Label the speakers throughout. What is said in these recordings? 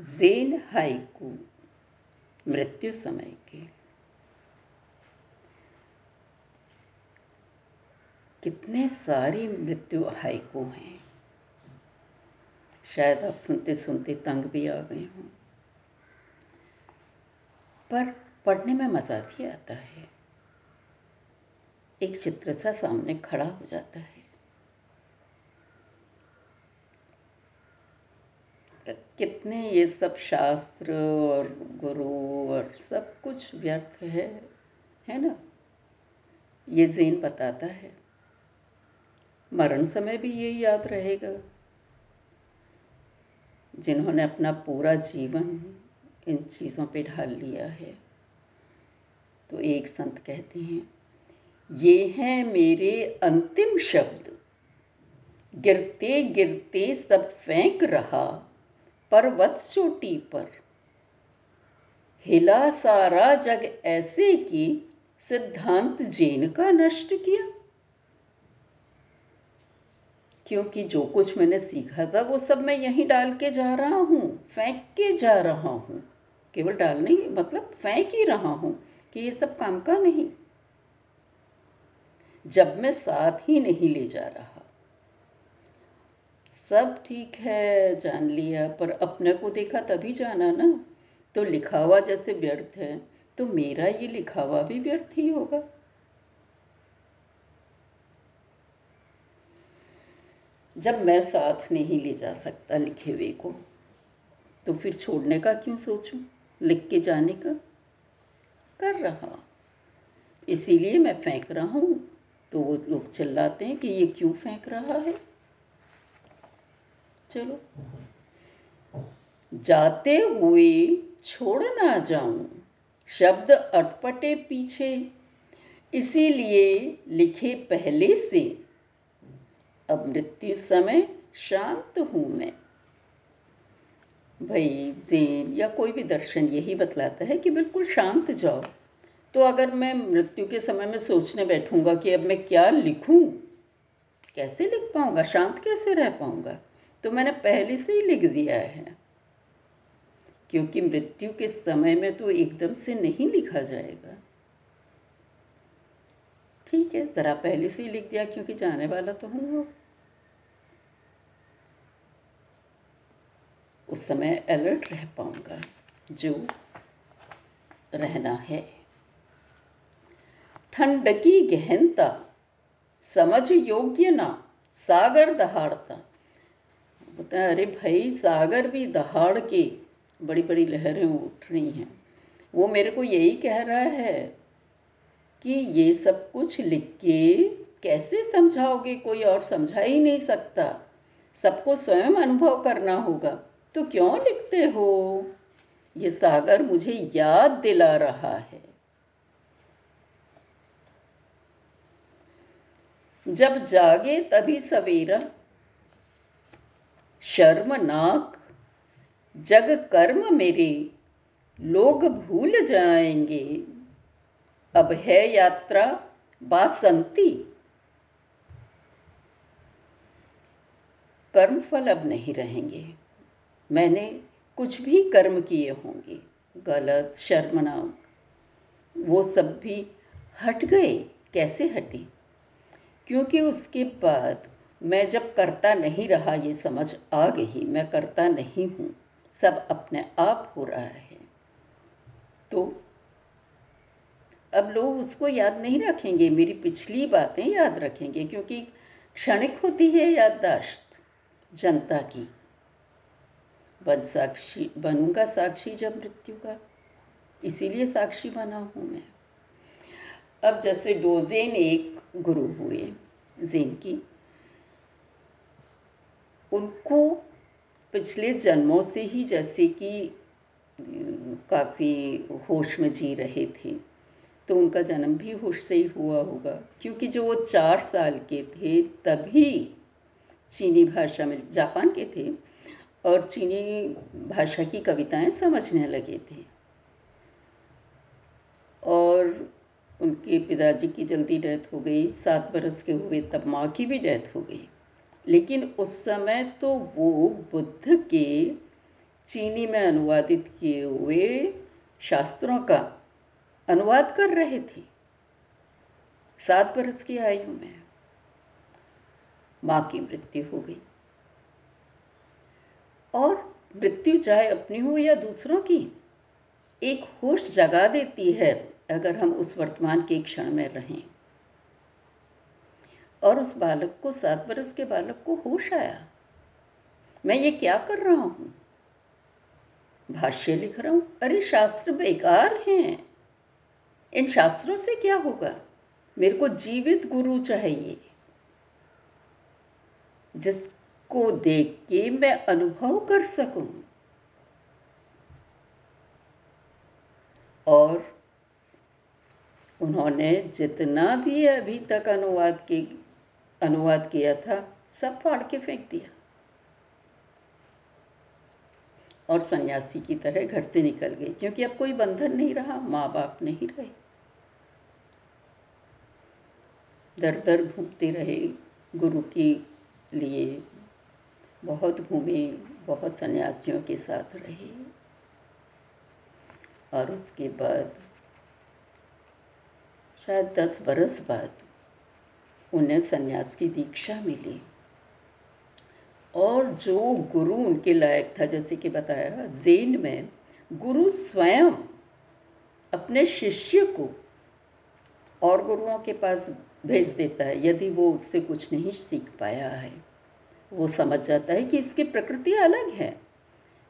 Speaker 1: जेन haiku, मृत्यु समय के। कितने सारी मृत्यु हाइकू हैं। शायद आप सुनते सुनते तंग भी आ गए हों। पर पढ़ने में मज़ा भी आता है। एक चित्र सा सामने खड़ा हो जाता है। कितने ये सब शास्त्र और गुरु और सब कुछ व्यर्थ है है ना? ये जैन बताता है। मरण समय भी ये याद रहेगा। जिन्होंने अपना पूरा जीवन इन चीज़ों पे ढाल लिया है तो एक संत कहते हैं ये हैं मेरे अंतिम शब्द। गिरते गिरते सब फेंक रहा पर्वत चोटी पर। हिला सारा जग ऐसे कि सिद्धांत जैन का नष्ट किया। क्योंकि जो कुछ मैंने सीखा था, वो सब मैं यहीं डाल के जा रहा हूँ, फेंक के जा रहा हूँ। केवल डालने मतलब फेंक ही रहा हूँ कि ये सब काम का नहीं। जब मैं साथ ही नहीं ले जा रहा। सब ठीक है, जान लिया, पर अपने को देखा तभी जाना ना। तो लिखावा जैसे व्यर्थ है तो मेरा ये लिखावा भी व्यर्थ ही होगा। जब मैं साथ नहीं ले जा सकता लिखे हुए को तो फिर छोड़ने का क्यों सोचूं? लिख के जाने का? कर रहा। इसीलिए मैं फेंक रहा हूँ। तो वो लोग चिल्लाते हैं कि ये क्यों फेंक रहा है? चलो। जाते हुए छोड़ ना जाऊँ, शब्द अटपटे पीछे। इसीलिए लिखे पहले से, अब मृत्यु समय शांत हूँ मैं। भाई जेन या कोई भी दर्शन यही बतलाता है कि बिल्कुल शांत जाओ। तो अगर मैं मृत्यु के समय में सोचने बैठूँगा कि अब मैं क्या लिखूं, कैसे लिख पाऊँगा, शांत कैसे रह पाऊँगा तो मैंने पहले से ही लिख दिया है। क्योंकि मृत्यु के समय में तो एकदम से नहीं लिखा जाएगा। ठीक है, ज़रा पहले से ही लिख दिया, क्योंकि जाने वाला तो हूँ वो उस समय अलर्ट रह पाऊँगा, जो रहना है। ठंड की गहनता, समझ योग्य ना, सागर दहाड़ता। बोलता है, अरे भाई, सागर भी दहाड़ के बड़ी बड़ी लहरें उठ रही हैं। वो मेरे को यही कह रहा है कि ये सब कुछ लिख के कैसे समझाओगे? कोई और समझा ही नहीं सकता। सबको स्वयं अनुभव करना होगा। तो क्यों लिखते हो? ये सागर मुझे याद दिला रहा है। जब जागे तभी सवेरा। शर्मनाक जग कर्म मेरे, लोग भूल जाएँगे। अब है यात्रा बासंती। कर्म फल अब नहीं रहेंगे। मैंने कुछ भी कर्म किए होंगे। गलत शर्मनाक वो सब भी हट गए। कैसे हटे? क्योंकि उसके बाद मैं जब करता नहीं रहा, ये समझ आ गई, मैं करता नहीं हूँ, सब अपने आप हो रहा है। तो अब लोग उसको याद नहीं रखेंगे, मेरी पिछली बातें याद रखेंगे, क्योंकि क्षणिक होती है याददाश्त जनता की। बन साक्षी, बनूँगा साक्षी जब मृत्यु का, इसीलिए साक्षी बना हूँ मैं। अब जैसे डोजेन एक गुरु हुए जेन की। उनको पिछले जन्मों से ही जैसे कि काफ़ी होश में जी रहे थे तो उनका जन्म भी होश से ही हुआ होगा, क्योंकि जो वो चार साल के थे, तभी चीनी भाषा में, जापान के थे, और चीनी भाषा की कविताएँ समझने लगे थे। और उनके पिताजी की जल्दी डेथ हो गई, सात बरस के हुए तब माँ की भी डेथ हो गई। लेकिन उस समय तो वो बुद्ध के चीनी में अनुवादित किए हुए शास्त्रों का अनुवाद कर रहे थे। सात बरस की आयु में माँ की मृत्यु हो गई। और मृत्यु चाहे अपनी हो या दूसरों की, एक होश जगा देती है। अगर हम उस वर्तमान के क्षण में रहें। और उस बालक को, सात बरस के बालक को होश आया। मैं ये क्या कर रहा हूँ? भाष्य लिख रहा हूँ, अरे, शास्त्र बेकार हैं। इन शास्त्रों से क्या होगा? मेरे को जीवित गुरु चाहिए। जिसको देख के मैं अनुभव कर सकूँ और उन्होंने जितना भी अभी तक अनुवाद के, अनुवाद किया था, सब फाड़ के फेंक दिया। और सन्यासी की तरह घर से निकल गई, क्योंकि अब कोई बंधन नहीं रहा माँ बाप नहीं रहे। दर दर घूमते रहे गुरु के लिए, बहुत घूमे बहुत सन्यासियों के साथ रहे। और उसके बाद शायद दस बरस बाद उन्हें सन्यास की दीक्षा मिली। और जो गुरु उनके लायक था, जैसे कि बताया, जैन में गुरु स्वयं अपने शिष्य को और गुरुओं के पास भेज देता है। यदि वो उससे कुछ नहीं सीख पाया है, वो समझ जाता है कि इसकी प्रकृति अलग है।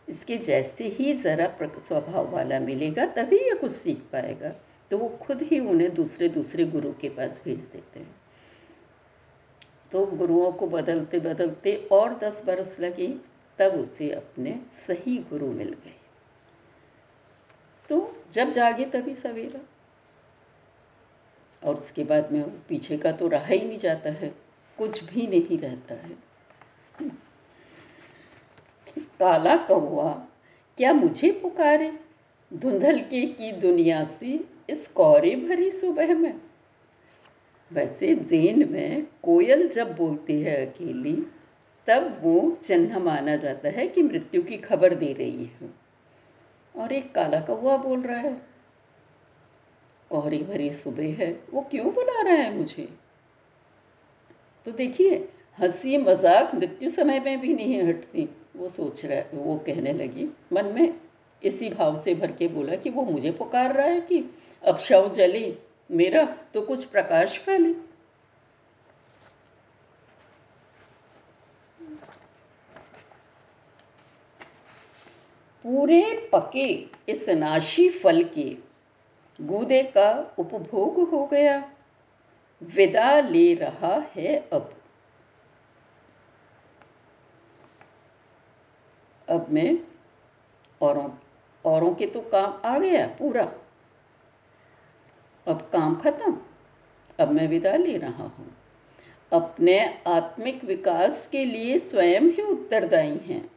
Speaker 1: इसके जैसे ही ज़रा स्वभाव वाला मिलेगा, तभी ये कुछ सीख पाएगा। तो वो खुद ही उन्हें दूसरे दूसरे गुरु के पास भेज देते हैं। तो गुरुओं को बदलते बदलते और दस बरस लगी, तब उसे अपने सही गुरु मिल गए। तो जब जागे तभी सवेरा। और उसके बाद में पीछे का तो रहा ही नहीं जाता है, कुछ भी नहीं रहता है। काला कौआ क्या मुझे पुकारे? धुंधल के की दुनिया से इस कौरे भरी सुबह में। वैसे जेन में कोयल जब बोलती है अकेली, तब वो चिन्ह माना जाता है कि मृत्यु की खबर दे रही है। और एक काला कौआ बोल रहा है कोहरी भरी सुबह है, वो क्यों बुला रहा है मुझे? तो देखिए, हँसी मज़ाक मृत्यु समय में भी नहीं हटती। वो सोच रहा है, वो कहने लगी, मन में इसी भाव से भर के बोला कि वो मुझे पुकार रहा है कि अब शव जले, मेरा तो कुछ प्रकाश फैले। पूरे पके इस नाशी फल के गूदे का उपभोग हो गया। विदा ले रहा है अब। अब मैं औरों औरों के तो काम आ गया पूरा। अब काम खत्म। अब मैं विदा ले रहा हूँ। अपने आत्मिक विकास के लिए स्वयं ही उत्तरदायी हैं,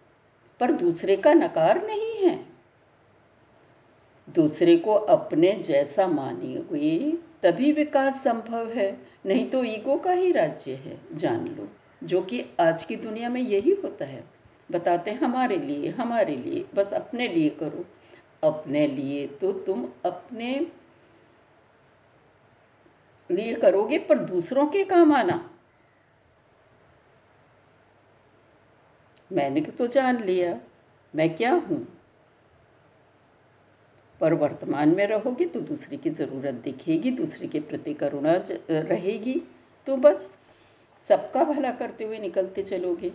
Speaker 1: पर दूसरे का नकार नहीं है। दूसरे को अपने जैसा माने हुए तभी विकास संभव है, नहीं तो ईगो का ही राज्य है, जान लो, जो कि आज की दुनिया में यही होता है। बताते हैं, हमारे लिए हमारे लिए, बस अपने लिए करो। अपने लिए तो तुम अपने लिए करोगे, पर दूसरों के काम आना। मैंने तो जान लिया, मैं क्या हूँ? पर वर्तमान में रहोगे तो दूसरे की ज़रूरत दिखेगी, दूसरे के प्रति करुणा रहेगी। तो बस, सबका भला करते हुए निकलते चलोगे,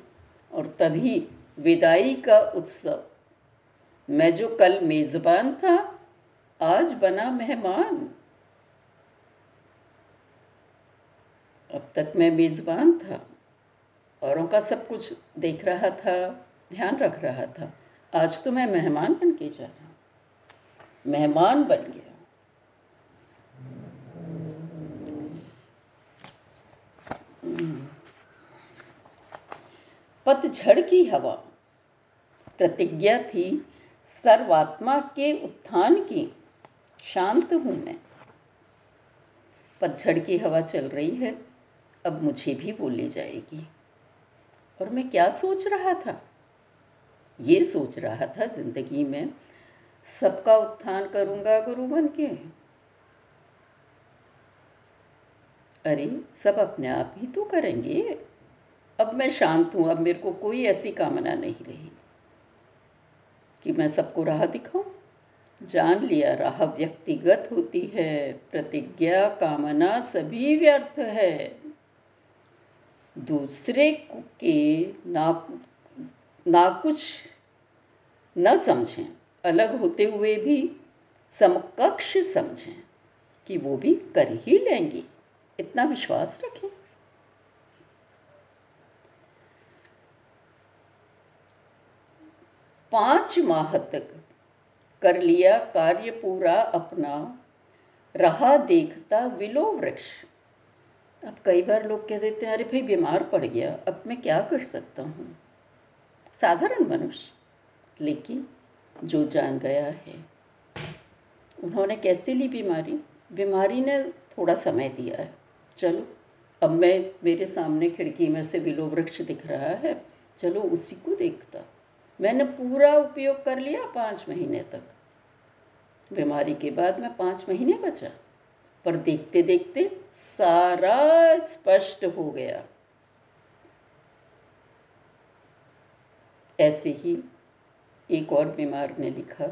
Speaker 1: और तभी विदाई का उत्सव। मैं जो कल मेज़बान था, आज बना मेहमान अब तक मैं मेज़बान था औरों का सब कुछ देख रहा था, ध्यान रख रहा था। आज तो मैं मेहमान बन के जा रहा मेहमान बन गया। पतझड़ की हवा। प्रतिज्ञा थी, सर्वात्मा के उत्थान की। शांत हूँ मैं। पतझड़ की हवा चल रही है। अब मुझे भी बोली जाएगी। और मैं क्या सोच रहा था? ये सोच रहा था ज़िंदगी में सबका उत्थान करूँगा गुरु बन के। अरे, सब अपने आप ही तो करेंगे। अब मैं शांत हूँ, अब मेरे को कोई ऐसी कामना नहीं रही कि मैं सबको राह दिखाऊँ। जान लिया, राह व्यक्तिगत होती है। प्रतिज्ञा, कामना सभी व्यर्थ है। दूसरे के ना ना कुछ न समझें। अलग होते हुए भी समकक्ष समझें कि वो भी कर ही लेंगी। इतना विश्वास रखें। पाँच माह तक कर लिया कार्य पूरा अपना, रहा देखता विलो वृक्ष। अब कई बार लोग कह देते हैं, अरे भाई, बीमार पड़ गया, अब मैं क्या कर सकता हूँ? साधारण मनुष्य। लेकिन जो जान गया है, उन्होंने कैसे ली बीमारी? बीमारी ने थोड़ा समय दिया है। चलो, अब मैं, मेरे सामने खिड़की में से विलो वृक्ष दिख रहा है, चलो उसी को देखता। मैंने पूरा उपयोग कर लिया पाँच महीने तक। बीमारी के बाद मैं पाँच महीने बचा। पर देखते देखते सारा स्पष्ट हो गया। ऐसे ही एक और बीमार ने लिखा,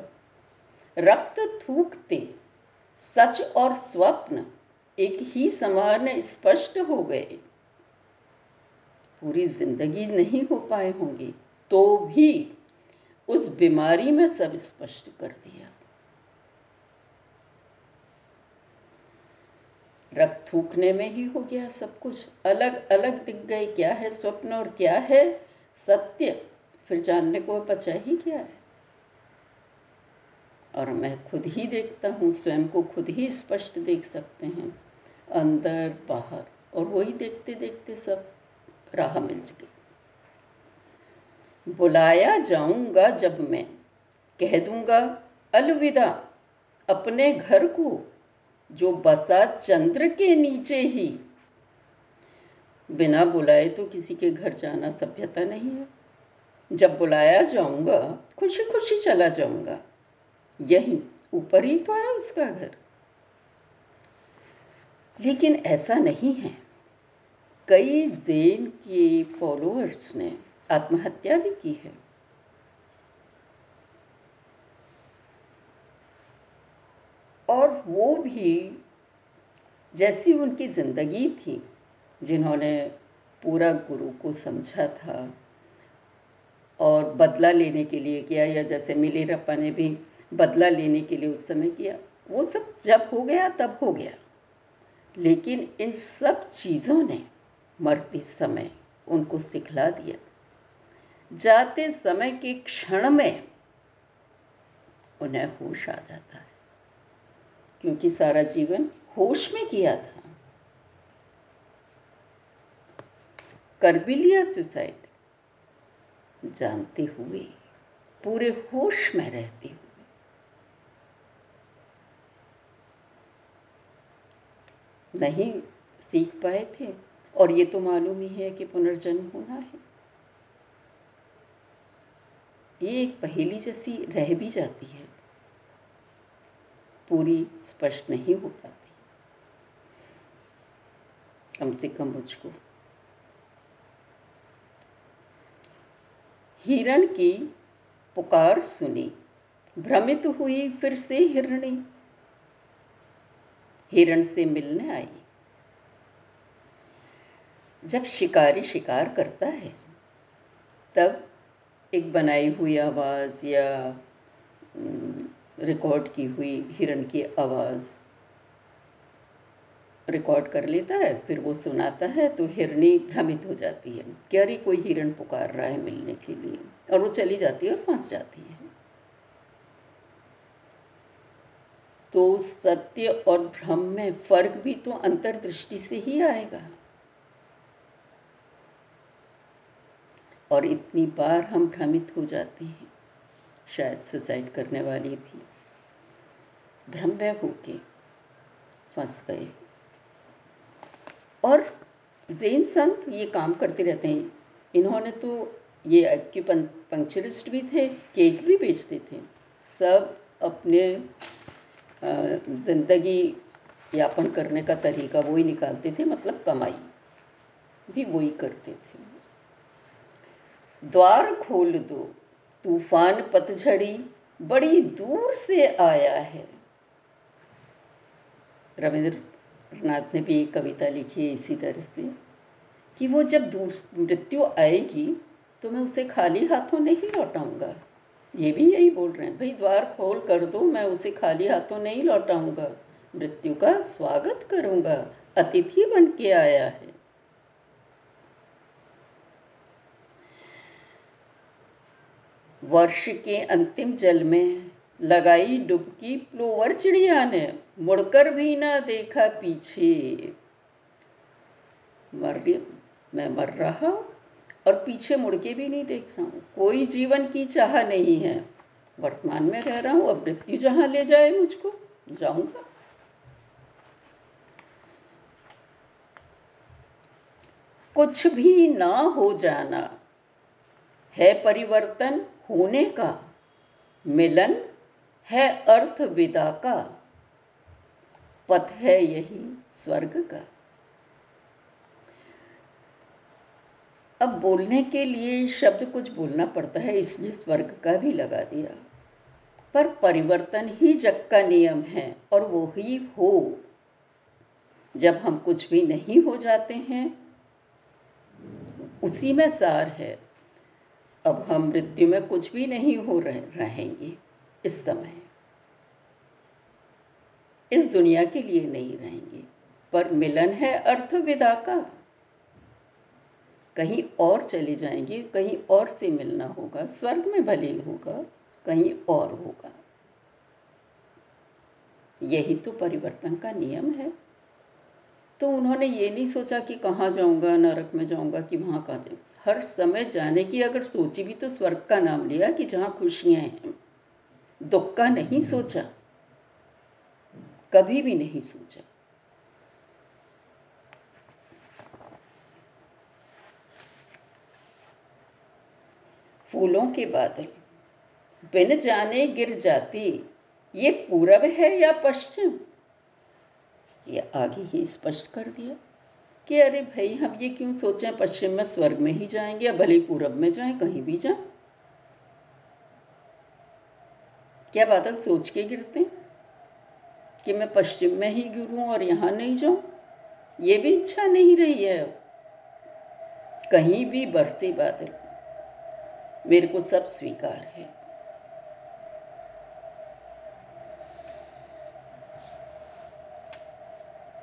Speaker 1: रक्त थूकते, सच और स्वप्न एक ही समान स्पष्ट हो गए। पूरी ज़िंदगी नहीं हो पाए होंगे तो भी उस बीमारी में सब स्पष्ट कर दिया। रक्त थूकने में ही हो गया सब कुछ। अलग अलग दिख गए, क्या है स्वप्न और क्या है सत्य? फिर जानने को बचा ही क्या है? और मैं खुद ही देखता हूँ, स्वयं को खुद ही स्पष्ट देख सकते हैं। अंदर, बाहर, और वही देखते देखते सब राह मिल गई बुलाया जाऊँगा जब मैं। कह दूँगा, अलविदा, अपने घर को। जो बसा चंद्र के नीचे ही। बिना बुलाए तो किसी के घर जाना सभ्यता नहीं है। जब बुलाया जाऊँगा खुशी खुशी चला जाऊँगा। यही ऊपर ही तो है उसका घर। लेकिन ऐसा नहीं है। कई जेन के फॉलोअर्स ने आत्महत्या भी की है। और वो भी जैसी उनकी ज़िंदगी थी, जिन्होंने पूरा गुरु को समझा था और बदला लेने के लिए किया, या जैसे मिले रप्पा ने भी बदला लेने के लिए उस समय किया। वो सब जब हो गया, तब हो गया। लेकिन इन सब चीज़ों ने मरते समय उनको सिखला दिया। जाते समय के क्षण में उन्हें होश आ जाता है। क्योंकि सारा जीवन होश में किया था। कर भी लिया सुसाइड जानते हुए, पूरे होश में रहते हुए। नहीं सीख पाए थे, और ये तो मालूम ही है कि पुनर्जन्म होना है। ये एक पहेली जैसी रह भी जाती है। पूरी स्पष्ट नहीं हो पाती। कम से कम मुझको। हिरण की पुकार सुनी। भ्रमित हुई फिर से हिरणी। हिरण से मिलने आई। जब शिकारी शिकार करता है, तब एक बनाई हुई आवाज़ या रिकॉर्ड की हुई हिरण की आवाज़। रिकॉर्ड कर लेता है, फिर वो सुनाता है तो हिरनी भ्रमित हो जाती है। कि अरे कोई हिरण पुकार रहा है मिलने के लिए, और वो चली जाती है और फंस जाती है। तो सत्य और भ्रम में फ़र्क भी तो अंतर्दृष्टि से ही आएगा। और इतनी बार हम भ्रमित हो जाते हैं, शायद सुसाइड करने वाले भी। भ्रम होके फंस गए। और जैन संत ये काम करते रहते हैं। इन्होंने तो ये एक्यूपंक्चरिस्ट भी थे, केक भी बेचते थे। सब अपने ज़िंदगी यापन करने का तरीका वही निकालते थे मतलब कमाई भी वही करते थे। द्वार खोल दो, तूफ़ान पतझड़ी बड़ी दूर से आया है। रविंद्रनाथ ने भी एक कविता लिखी है इसी तरह से, कि वो जब दूर मृत्यु आएगी तो मैं उसे खाली हाथों नहीं लौटाऊँगा। ये भी यही बोल रहे हैं, भाई द्वार खोल कर दो, मैं उसे खाली हाथों नहीं लौटाऊँगा। मृत्यु का स्वागत करूँगा, अतिथि बन के आया है। वर्ष के अंतिम जल में लगाई डुबकी प्लोवर चिड़िया ने, मुड़कर भी ना देखा पीछे। मर मैं मर रहा और पीछे मुड़ के भी नहीं देख रहा हूँ। कोई जीवन की चाह नहीं है। वर्तमान में रह रहा हूँ, अब मृत्यु जहाँ ले जाए मुझको, जाऊँगा। कुछ भी ना हो जाना है परिवर्तन होने का। मिलन है अर्थ विदा का, पथ है यही स्वर्ग का। अब बोलने के लिए शब्द कुछ बोलना पड़ता है इसलिए स्वर्ग का भी लगा दिया। पर परिवर्तन ही जग का नियम है और वो ही हो। जब हम कुछ भी नहीं हो जाते हैं, उसी में सार है। अब हम मृत्यु में कुछ भी नहीं हो रहे, रहेंगे। इस समय। इस दुनिया के लिए नहीं रहेंगे, पर मिलन है अर्थ विदा का। कहीं और चले जाएँगे, कहीं और से मिलना होगा, स्वर्ग में भले होगा, कहीं और होगा। यही तो परिवर्तन का नियम है। तो उन्होंने ये नहीं सोचा कि कहाँ जाऊँगा, नरक में जाऊँगा, कि वहाँ कहाँ जाऊँ। हर समय जाने की अगर सोची भी तो स्वर्ग का नाम लिया कि जहाँ खुशियाँ हैं। दुख का नहीं सोचा, कभी भी नहीं सोचा। फूलों के बादल, बिन जाने गिर जाती, ये पूरब है या पश्चिम? ये आगे ही स्पष्ट कर दिया कि अरे भाई, हम ये क्यों सोचें, पश्चिम में स्वर्ग में ही जाएँगे या भले पूरब में जाएँ, कहीं भी जाएँ। क्या बादल सोच के गिरते कि मैं पश्चिम में ही गिरूं और यहाँ नहीं जाऊँ? ये भी इच्छा नहीं रही है कहीं भी बरसे बादल, मेरे को सब स्वीकार है।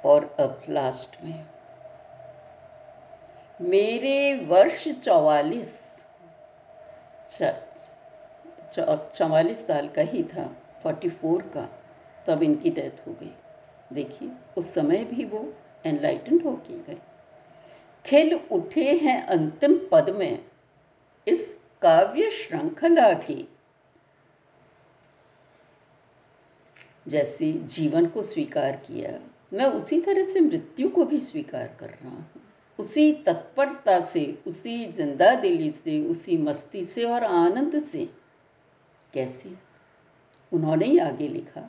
Speaker 1: और अब लास्ट में, मेरे वर्ष चौवालीस चौवालीस साल का ही था फोर्टी फोर का, तब इनकी डेथ हो गई। देखिए, उस समय भी वो एनलाइटेंड हो के गए। खिल उठे हैं अंतिम पद में, इस काव्य श्रृंखला की। जैसे जीवन को स्वीकार किया, मैं उसी तरह से मृत्यु को भी स्वीकार कर रहा हूँ। उसी तत्परता से, उसी ज़िंदा दिली से, उसी मस्ती से और आनंद से कैसे? उन्होंने ही आगे लिखा।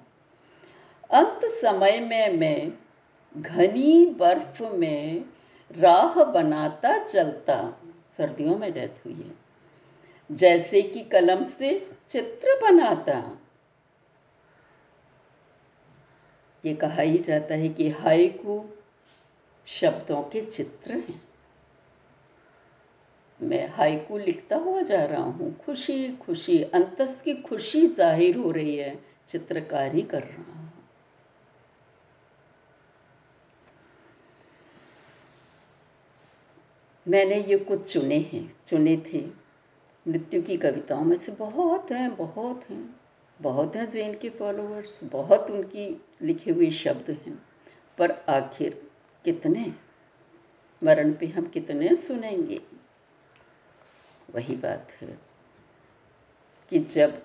Speaker 1: अंत समय में मैं घनी बर्फ़ में राह बनाता चलता, सर्दियों में डेथ हुई है, जैसे कि कलम से चित्र बनाता। ये कहा ही जाता है कि हाइकू शब्दों के चित्र हैं। मैं हाइकू लिखता हुआ जा रहा हूँ। खुशी खुशी। अंतस की खुशी ज़ाहिर हो रही है। चित्रकारी कर रहा हूँ। मैंने ये कुछ चुने हैं। चुने थे। मृत्यु की कविताओं में से बहुत हैं बहुत हैं। बहुत हैं जैन के फॉलोअर्स बहुत उनकी लिखे हुए शब्द हैं। पर आखिर कितने? मरण पे हम कितने सुनेंगे? वही बात है कि जब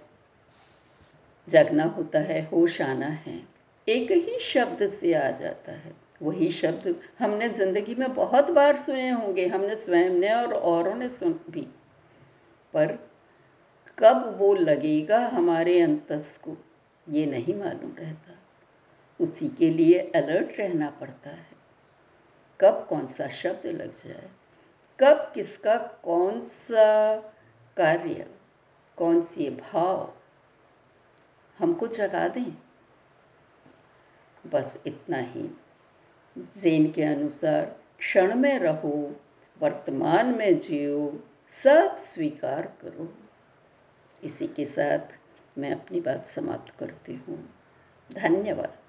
Speaker 1: जगना होता है, होश आना है, एक ही शब्द से आ जाता है। वही शब्द हमने ज़िंदगी में बहुत बार सुने होंगे, हमने स्वयं ने और औरों ने सुन भी। पर कब वो लगेगा हमारे अंतस को, ये नहीं मालूम रहता। उसी के लिए अलर्ट रहना पड़ता है। कब कौन सा शब्द लग जाए कब किसका कौन सा कार्य, कौन सी भाव हमको जगा दें? बस इतना ही। जेन के अनुसार क्षण में रहो, वर्तमान में जियो, सब स्वीकार करो। इसी के साथ मैं अपनी बात समाप्त करती हूँ। धन्यवाद।